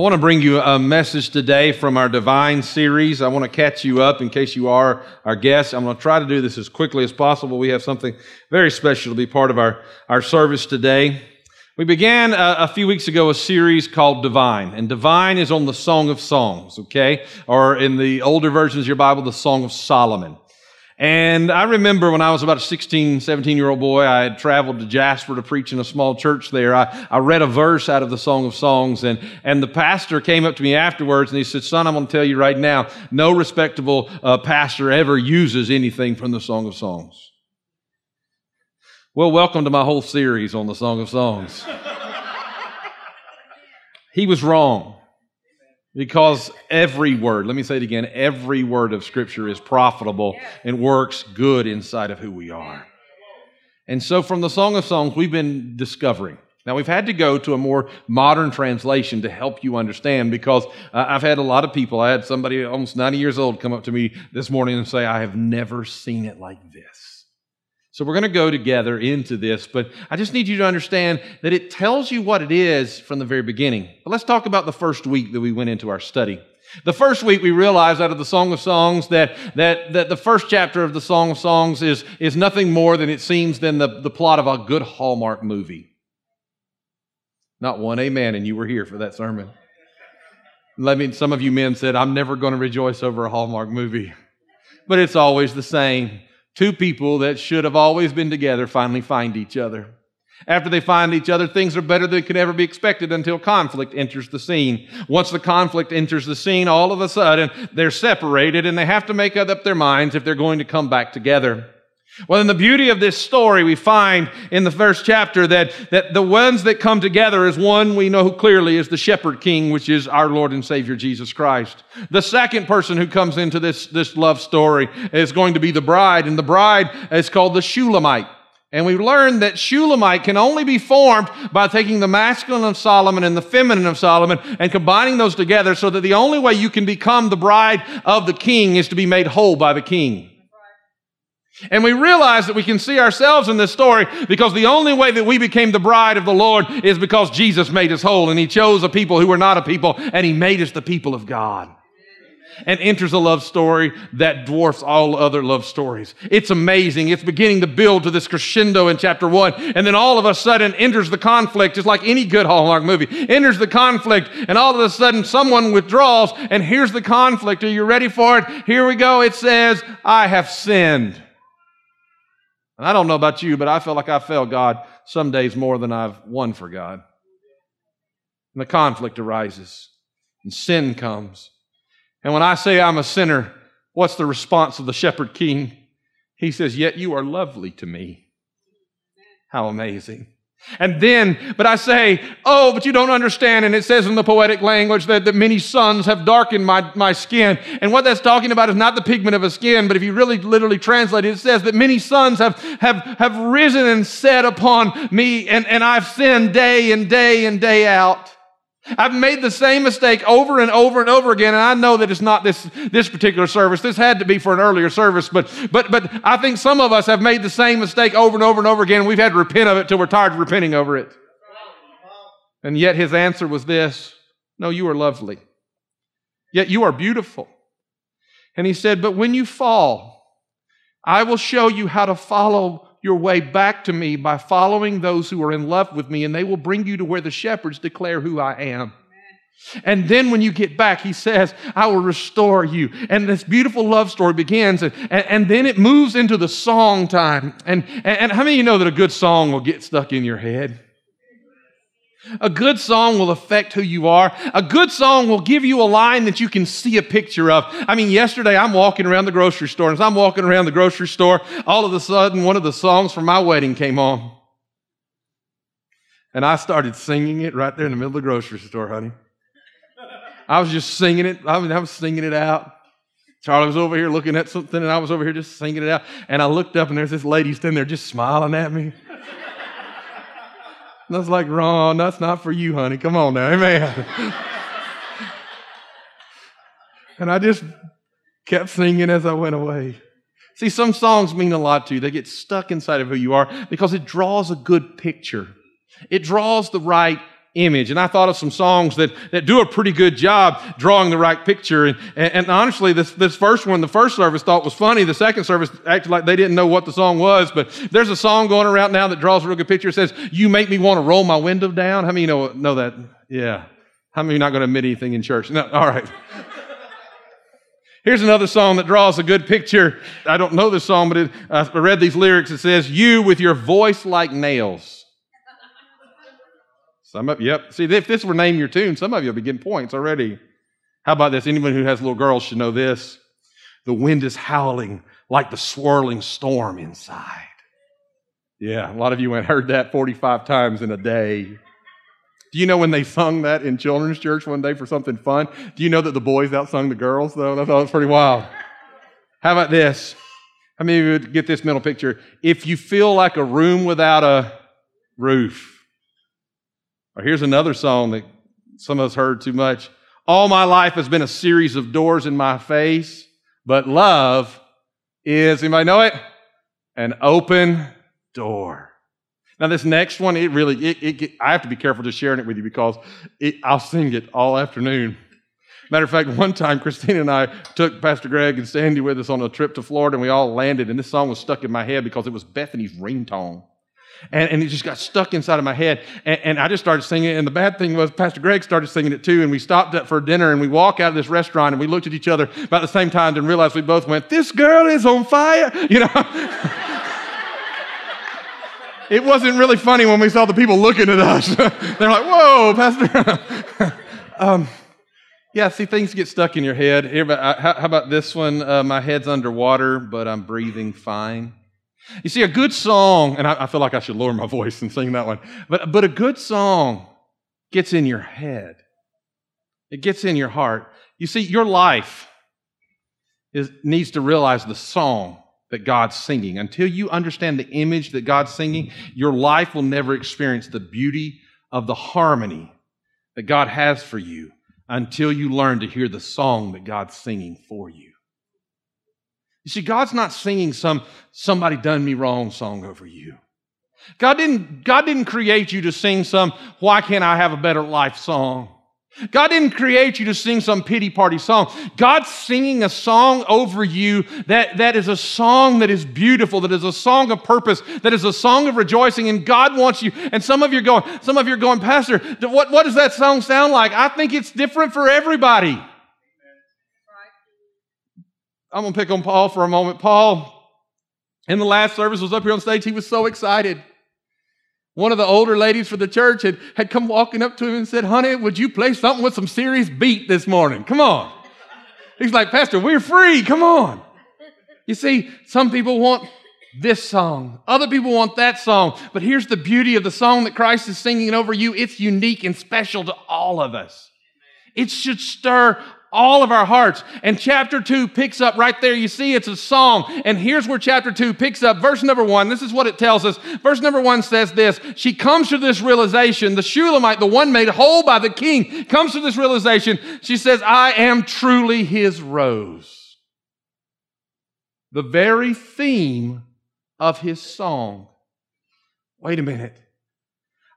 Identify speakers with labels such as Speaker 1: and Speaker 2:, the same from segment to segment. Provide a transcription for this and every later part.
Speaker 1: I want to bring you a message today from our Divine series. I want to catch you up in case you are our guest. I'm going to try to do this as quickly as possible. We have something very special to be part of our, our service today. We began a, uh, a few weeks ago a series called Divine, and Divine is on the Song of Songs, okay? Or in the older versions of your Bible, the Song of Solomon. And I remember when I was about a 16, 17 year old boy, I had traveled to Jasper to preach in a small church there. I, I read a verse out of the Song of Songs, and, and the pastor came up to me afterwards and he said, Son, I'm going to tell you right now, no respectable uh, pastor ever uses anything from the Song of Songs. Well, welcome to my whole series on the Song of Songs. he was wrong. Because every word, let me say it again, every word of Scripture is profitable and works good inside of who we are. And so from the Song of Songs, we've been discovering. Now, we've had to go to a more modern translation to help you understand because uh, I've had a lot of people, I had somebody almost 90 years old come up to me this morning and say, I have never seen it like this. So we're going to go together into this, but I just need you to understand that it tells you what it is from the very beginning. But let's talk about the first week that we went into our study. The first week we realized out of the Song of Songs that, that, that the first chapter of the Song of Songs is, is nothing more than it seems than the, the plot of a good Hallmark movie. Not one amen, and you were here for that sermon. Let me, some of you men said, I'm never going to rejoice over a Hallmark movie. But it's always the same. Two people that should have always been together finally find each other. After they find each other, things are better than could ever be expected until conflict enters the scene. Once the conflict enters the scene, all of a sudden they're separated and they have to make up their minds if they're going to come back together. Well, in the beauty of this story, we find in the first chapter that, that the ones that come together is one we know clearly is the shepherd king, which is our Lord and Savior Jesus Christ. The second person who comes into this, this love story is going to be the bride, and the bride is called the Shulamite. And we learned that Shulamite can only be formed by taking the masculine of Solomon and the feminine of Solomon and combining those together so that the only way you can become the bride of the king is to be made whole by the king. And we realize that we can see ourselves in this story because the only way that we became the bride of the Lord is because Jesus made us whole and He chose a people who were not a people and He made us the people of God. And enters a love story that dwarfs all other love stories. It's amazing. It's beginning to build to this crescendo in chapter one. And then all of a sudden enters the conflict, just like any good Hallmark movie. Enters the conflict, and all of a sudden someone withdraws, and here's the conflict. Are you ready for it? Here we go. It says, I have sinned. And I don't know about you, but I feel like I failed God some days more than I've won for God. And the conflict arises, and sin comes. And when I say I'm a sinner, what's the response of the shepherd king? He says, Yet you are lovely to me. How amazing. And then, but I say, oh, but you don't understand. And it says in the poetic language that, that many suns have darkened my, my skin. And what that's talking about is not the pigment of a skin, but if you really literally translate it, it says that many suns have, have, have risen and set upon me, and, and I've sinned day and day and day out. I've made the same mistake over and over and over again, and I know that it's not this, this particular service. This had to be for an earlier service, but, but, but I think some of us have made the same mistake over and over and over again, we've had to repent of it till we're tired of repenting over it. And yet his answer was this No, you are lovely. Yet you are beautiful. And he said, But when you fall, I will show you how to follow your way back to me by following those who are in love with me, and they will bring you to where the shepherds declare who I am. And then when you get back, he says, I will restore you. And this beautiful love story begins, and, and, and then it moves into the song time. And, and, and how many of you know that a good song will get stuck in your head? A good song will affect who you are. A good song will give you a line that you can see a picture of. I mean, yesterday I'm walking around the grocery store, and as I'm walking around the grocery store, all of a sudden one of the songs from my wedding came on. And I started singing it right there in the middle of the grocery store, honey. I was just singing it. I, mean, I was singing it out. Charlie was over here looking at something, and I was over here just singing it out. And I looked up, and there's this lady standing there just smiling at me. And I was like, Ron, that's not for you, honey. Come on now. Amen. and I just kept singing as I went away. See, some songs mean a lot to you. They get stuck inside of who you are because it draws a good picture. It draws the right image. And I thought of some songs that, that do a pretty good job drawing the right picture. And, and, and, honestly, this, this first one, the first service thought was funny. The second service acted like they didn't know what the song was. But there's a song going around now that draws a real good picture. It says, You make me want to roll my window down. How many you know, know that? Yeah. How many not going to admit anything in church? No, all right. Here's another song that draws a good picture. I don't know this song, but it, I read these lyrics. It says, You with your voice like nails. Some of yep. See, if this were name your tune, some of you will be getting points already. How about this? Anyone who has little girls should know this. The wind is howling like the swirling storm inside. Yeah, a lot of you went heard that 45 times in a day. Do you know when they sung that in children's church one day for something fun? Do you know that the boys outsung the girls, though? I thought it was pretty wild. How about this? How many of you would get this mental picture? If you feel like a room without a roof, or here's another song that some of us heard too much. All my life has been a series of doors in my face, but love is, anybody know it? An open door. Now, this next one, it really, it, it, I have to be careful just sharing it with you because it, I'll sing it all afternoon. Matter of fact, one time Christina and I took Pastor Greg and Sandy with us on a trip to Florida, and we all landed, and this song was stuck in my head because it was Bethany's ringtone. And, and, it just got stuck inside of my head. And, and, I just started singing. And the bad thing was, Pastor Greg started singing it too. And we stopped up for dinner and we walk out of this restaurant and we looked at each other about the same time and realized we both went, This girl is on fire. You know? it wasn't really funny when we saw the people looking at us. They're like, Whoa, Pastor. um, yeah, see, things get stuck in your head. Uh, how about this one? Uh, my head's underwater, but I'm breathing fine. You see, a good song, and I, I, feel like I should lower my voice and sing that one, but, but a good song gets in your head, it gets in your heart. You see, your life is, needs to realize the song that God's singing. Until you understand the image that God's singing, your life will never experience the beauty of the harmony that God has for you until you learn to hear the song that God's singing for you. You see, God's not singing some somebody done me wrong song over you. God didn't, God didn't create you to sing some why can't I have a better life song. God didn't create you to sing some pity party song. God's singing a song over you that, that is a song that is beautiful, that is a song of purpose, that is a song of rejoicing, and God wants you. And some of you are going, some of you are going, Pastor, what, what does that song sound like? I think it's different for everybody. I'm going to pick on Paul for a moment. Paul, in the last service, was up here on stage. He was so excited. One of the older ladies for the church had, had come walking up to him and said, Honey, would you play something with some serious beat this morning? Come on. He's like, Pastor, we're free. Come on. You see, some people want this song, other people want that song. But here's the beauty of the song that Christ is singing over you it's unique and special to all of us. It should stir all of our hearts. And chapter 2 picks up right there. You see, it's a song. And here's where chapter 2 picks up. Verse number 1, this is what it tells us. Verse number 1 says this She comes to this realization, the Shulamite, the one made whole by the king, comes to this realization. She says, I am truly his rose. The very theme of his song. Wait a minute.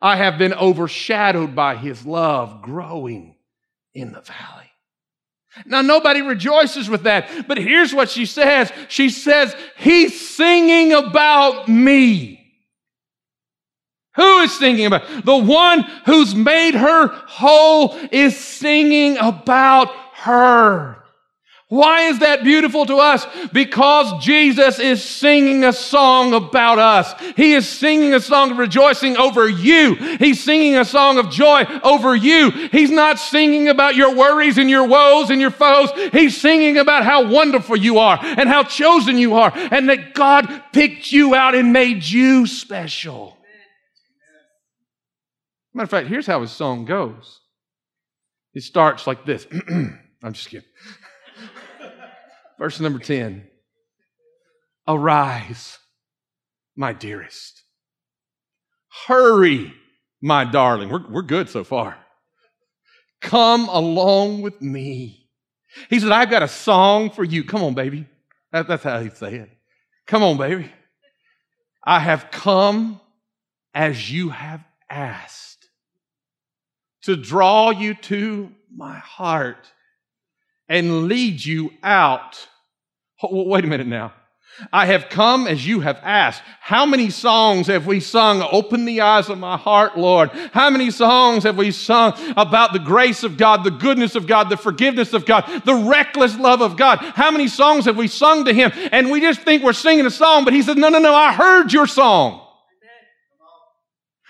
Speaker 1: I have been overshadowed by his love growing in the valley. Now, nobody rejoices with that, but here's what she says She says, He's singing about me. Who is singing about? The one who's made her whole is singing about her. Why is that beautiful to us? Because Jesus is singing a song about us. He is singing a song of rejoicing over you. He's singing a song of joy over you. He's not singing about your worries and your woes and your foes. He's singing about how wonderful you are and how chosen you are and that God picked you out and made you special. Matter of fact, here's how his song goes. It starts like this. I'm just kidding. Verse number 10 Arise, my dearest. Hurry, my darling. We're, we're good so far. Come along with me. He said, I've got a song for you. Come on, baby. That, that's how he'd say it. Come on, baby. I have come as you have asked to draw you to my heart and lead you out. Wait a minute now. I have come as you have asked. How many songs have we sung? Open the eyes of my heart, Lord. How many songs have we sung about the grace of God, the goodness of God, the forgiveness of God, the reckless love of God? How many songs have we sung to Him? And we just think we're singing a song, but He said, No, no, no, I heard your song.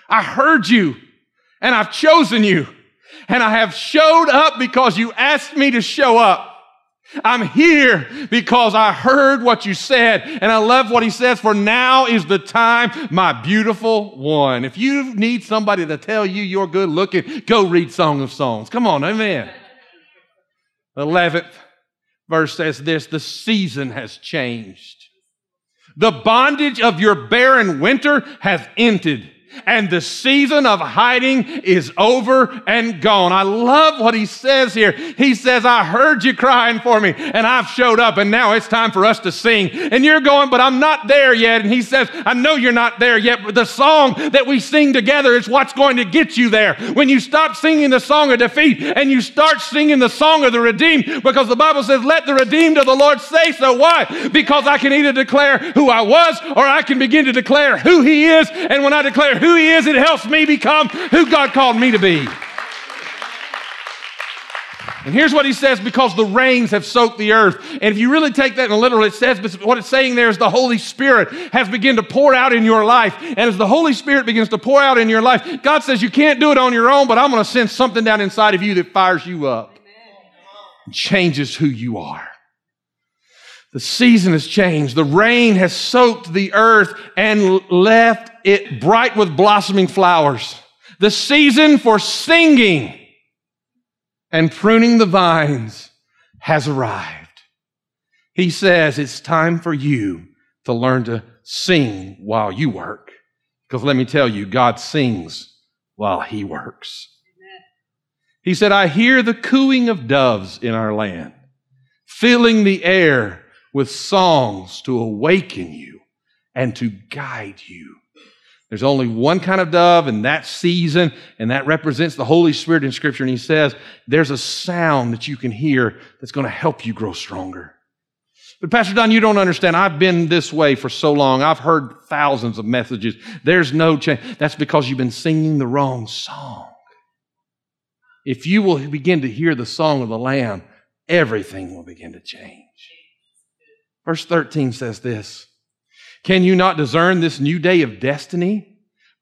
Speaker 1: I heard you, and I've chosen you, and I have showed up because you asked me to show up. I'm here because I heard what you said, and I love what he says, for now is the time, my beautiful one. If you need somebody to tell you you're good looking, go read Song of Songs. Come on, amen. 11th verse says this the season has changed. The bondage of your barren winter has ended and the season of hiding is over and gone. I love what he says here. He says, I heard you crying for me and I've showed up and now it's time for us to sing. And you're going, but I'm not there yet. And he says, I know you're not there yet, but the song that we sing together is what's going to get you there. When you stop singing the song of defeat and you start singing the song of the redeemed, because the Bible says, let the redeemed of the Lord say so. Why? Because I can either declare who I was or I can begin to declare who he is. And when I declare who He is, it helps me become who God called me to be. And here's what he says because the rains have soaked the earth. And if you really take that in literal, it says what it's saying there is the Holy Spirit has begun to pour out in your life. And as the Holy Spirit begins to pour out in your life, God says you can't do it on your own, but I'm going to send something down inside of you that fires you up, changes who you are. The season has changed. The rain has soaked the earth and left it bright with blossoming flowers. The season for singing and pruning the vines has arrived. He says it's time for you to learn to sing while you work. Because let me tell you, God sings while He works. He said, I hear the cooing of doves in our land, filling the air with songs to awaken you and to guide you. There's only one kind of dove in that season, and that represents the Holy Spirit in Scripture. And he says, There's a sound that you can hear that's going to help you grow stronger. But, Pastor Don, you don't understand. I've been this way for so long. I've heard thousands of messages. There's no change. That's because you've been singing the wrong song. If you will begin to hear the song of the Lamb, everything will begin to change. Verse 13 says this Can you not discern this new day of destiny?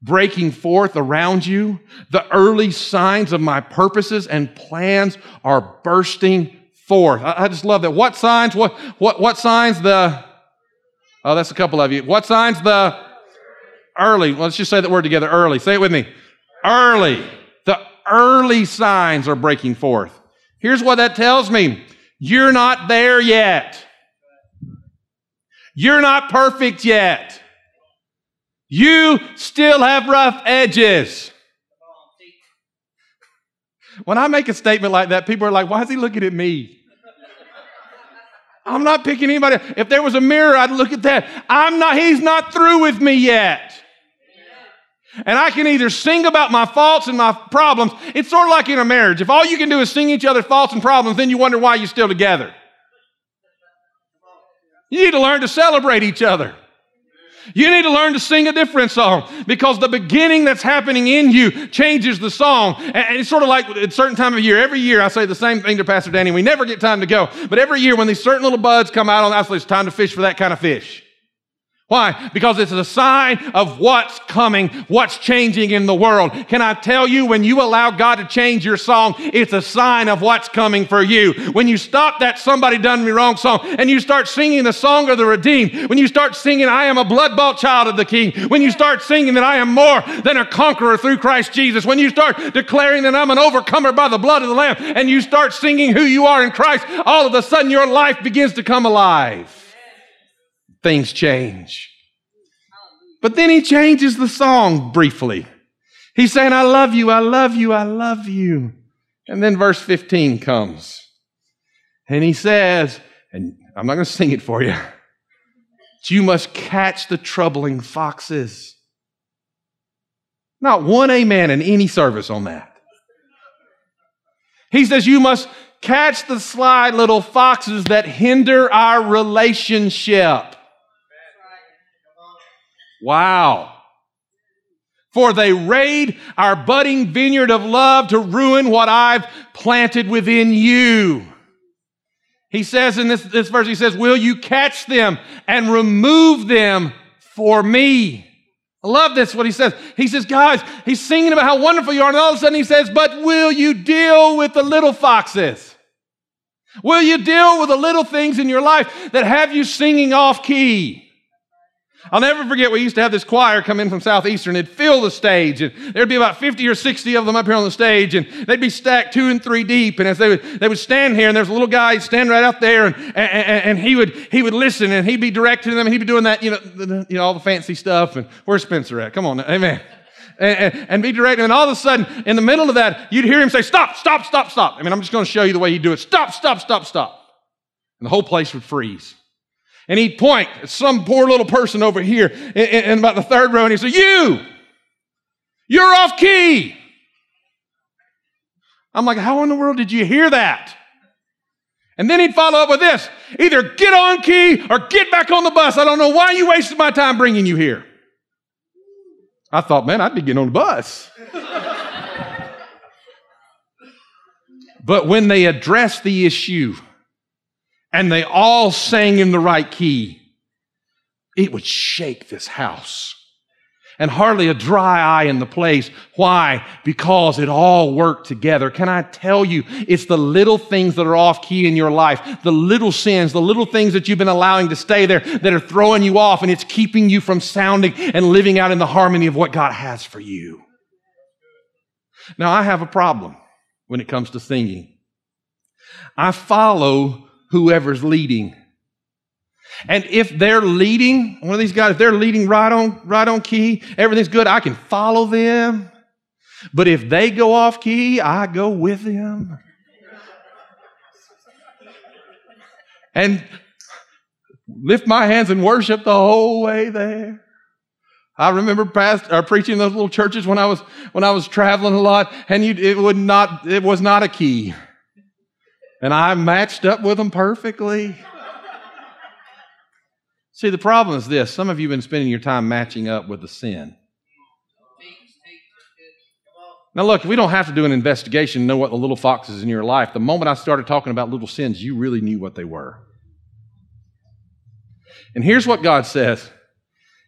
Speaker 1: Breaking forth around you, the early signs of my purposes and plans are bursting forth. I, just love that. What signs? What, what, what signs? The, oh, that's a couple of you. What signs? The early. Let's just say that word together early. Say it with me. Early. The early signs are breaking forth. Here's what that tells me you're not there yet. You're not perfect yet. You still have rough edges. When I make a statement like that, people are like, why is he looking at me? I'm not picking anybody. If there was a mirror, I'd look at that. I'm not, he's not through with me yet. And I can either sing about my faults and my problems. It's sort of like in a marriage. If all you can do is sing each other's faults and problems, then you wonder why you're still together. You need to learn to celebrate each other. You need to learn to sing a different song because the beginning that's happening in you changes the song. And it's sort of like at a certain time of year. Every year I say the same thing to Pastor Danny. We never get time to go. But every year when these certain little buds come out on the ice, it's time to fish for that kind of fish. Why? Because it's a sign of what's coming, what's changing in the world. Can I tell you, when you allow God to change your song, it's a sign of what's coming for you. When you stop that somebody done me wrong song and you start singing the song of the redeemed, when you start singing, I am a blood bought child of the King, when you start singing that I am more than a conqueror through Christ Jesus, when you start declaring that I'm an overcomer by the blood of the Lamb, and you start singing who you are in Christ, all of a sudden your life begins to come alive things change. But then he changes the song briefly. He's saying, I love you, I love you, I love you. And then verse 15 comes. And he says, and I'm not going to sing it for you, you must catch the troubling foxes. Not one amen in any service on that. He says, You must catch the sly little foxes that hinder our relationship. Wow. For they raid our budding vineyard of love to ruin what I've planted within you. He says in this, this verse, he says, Will you catch them and remove them for me? I love this, what he says. He says, Guys, he's singing about how wonderful you are, and all of a sudden he says, But will you deal with the little foxes? Will you deal with the little things in your life that have you singing off key? I'll never forget we used to have this choir come in from Southeastern. It'd fill the stage, and there'd be about 50 or 60 of them up here on the stage, and they'd be stacked two and three deep. And as they would, they would stand here, and there's a little guy stand right out there, and, and, and he would he would listen, and he'd be directing them, and he'd be doing that, you know, the, you know, all the fancy stuff. And where's Spencer at? Come on, amen. And, and, and, be directing. And all of a sudden, in the middle of that, you'd hear him say, Stop, stop, stop, stop. I mean, I'm just going to show you the way he'd do it. Stop, stop, stop, stop. And the whole place would freeze. And he'd point at some poor little person over here in, in about the third row, and he'd say, You, you're off key. I'm like, How in the world did you hear that? And then he'd follow up with this either get on key or get back on the bus. I don't know why you wasted my time bringing you here. I thought, man, I'd be getting on the bus. but when they address the issue, and they all sang in the right key, it would shake this house. And hardly a dry eye in the place. Why? Because it all worked together. Can I tell you, it's the little things that are off key in your life, the little sins, the little things that you've been allowing to stay there that are throwing you off and it's keeping you from sounding and living out in the harmony of what God has for you. Now, I have a problem when it comes to singing. I follow whoever's leading. And if they're leading, one of these guys, if they're leading right on, right on key, everything's good, I can follow them. But if they go off key, I go with them. And lift my hands and worship the whole way there. I remember past, or preaching in those little churches when I was when I was traveling a lot, and you, it would not it was not a key and I matched up with them perfectly. See, the problem is this some of you have been spending your time matching up with the sin. Now, look, we don't have to do an investigation to know what the little foxes in your life. The moment I started talking about little sins, you really knew what they were. And here's what God says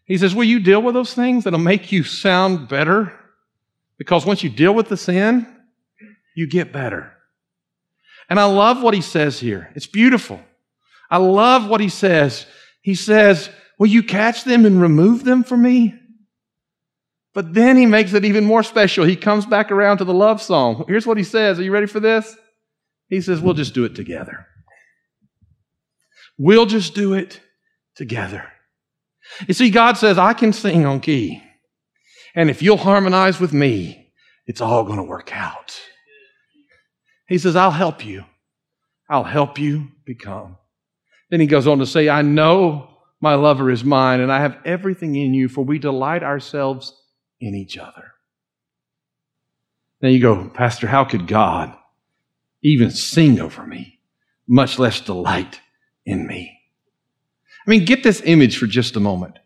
Speaker 1: He says, Will you deal with those things that'll make you sound better? Because once you deal with the sin, you get better. And I love what he says here. It's beautiful. I love what he says. He says, Will you catch them and remove them for me? But then he makes it even more special. He comes back around to the love song. Here's what he says. Are you ready for this? He says, We'll just do it together. We'll just do it together. You see, God says, I can sing on key. And if you'll harmonize with me, it's all going to work out. He says, I'll help you. I'll help you become. Then he goes on to say, I know my lover is mine, and I have everything in you, for we delight ourselves in each other. Now you go, Pastor, how could God even sing over me, much less delight in me? I mean, get this image for just a moment.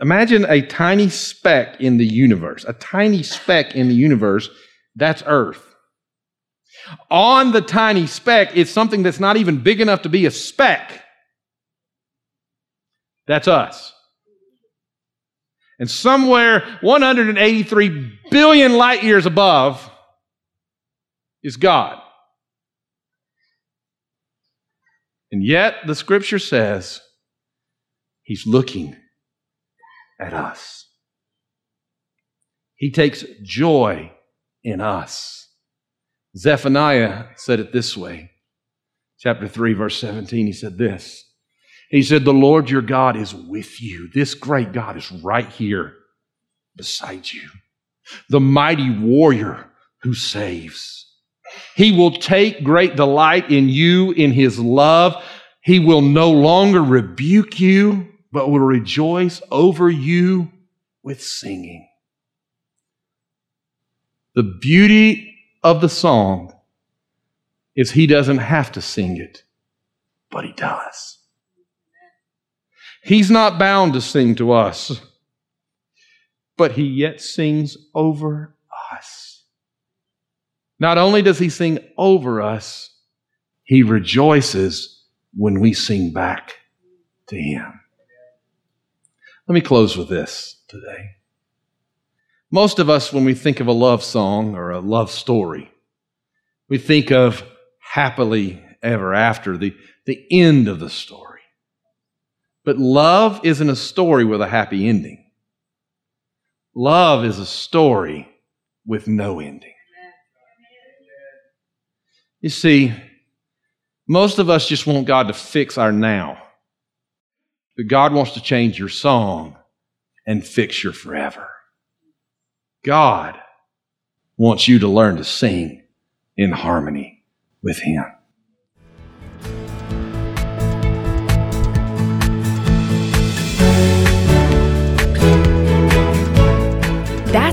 Speaker 1: Imagine a tiny speck in the universe, a tiny speck in the universe, that's Earth. On the tiny speck is something that's not even big enough to be a speck. That's us. And somewhere 183 billion light years above is God. And yet, the scripture says he's looking at us. He takes joy in us. Zephaniah said it this way. Chapter 3, verse 17, he said this. He said, The Lord your God is with you. This great God is right here beside you. The mighty warrior who saves. He will take great delight in you, in his love. He will no longer rebuke you, but will rejoice over you with singing. The beauty of the song is he doesn't have to sing it, but he does. He's not bound to sing to us, but he yet sings over us. Not only does he sing over us, he rejoices when we sing back to him. Let me close with this today. Most of us, when we think of a love song or a love story, we think of happily ever after, the, the end of the story. But love isn't a story with a happy ending. Love is a story with no ending. You see, most of us just want God to fix our now. But God wants to change your song and fix your forever. God wants you to learn to sing in harmony with Him.